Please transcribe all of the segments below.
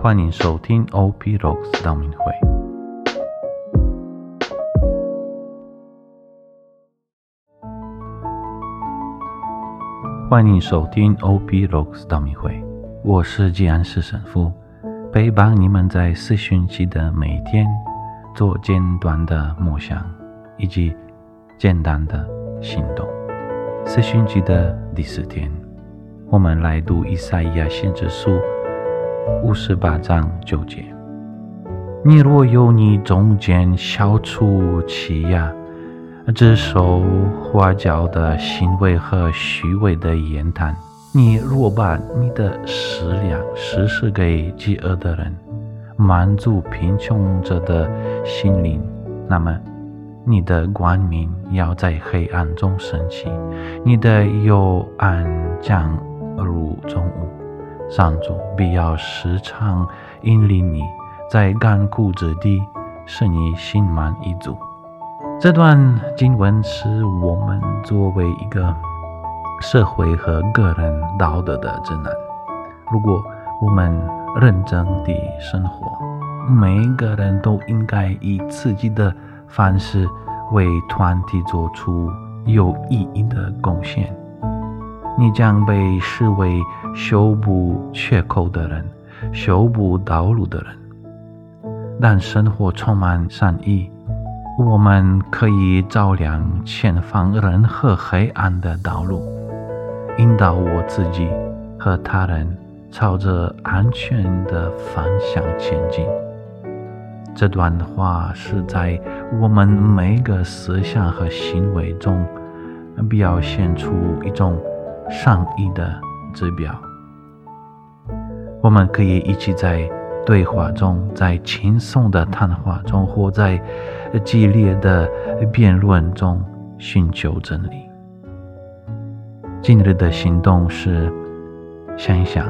欢迎收听 OP Rocks 道明会。欢迎收听 OP Rocks 道明会，我是吉安市神父，陪伴你们在四旬期的每一天，做简短的梦想以及简单的行动。四旬期的第四天，我们来读以赛亚先知书。五十八章九节：你若有你中间消除欺压、指手画脚的行为和虚伪的言谈，你若把你的食粮施施给饥饿的人，满足贫穷者的心灵，那么你的光明要在黑暗中升起，你的幽暗将入中午。上主必要时常引领你，在干枯之地使你心满意足。这段经文是我们作为一个社会和个人道德的指南。如果我们认真地生活，每一个人都应该以自己的方式为团体做出有意义的贡献。你将被视为修补缺口的人，修补道路的人。但生活充满善意，我们可以照亮前方任何黑暗的道路，引导我自己和他人朝着安全的方向前进。这段话是在我们每个思想和行为中表现出一种。善意的指标，我们可以一起在对话中，在轻松的谈话中，或在激烈的辩论中寻求真理。今日的行动是想一想，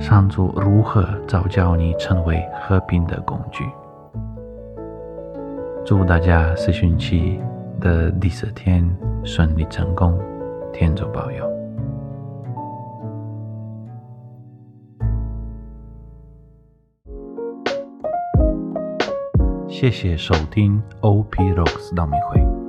上主如何造就你成为和平的工具。祝大家四旬期的第四天顺利成功，天主保佑。谢谢收听 OP Rocks 道明会。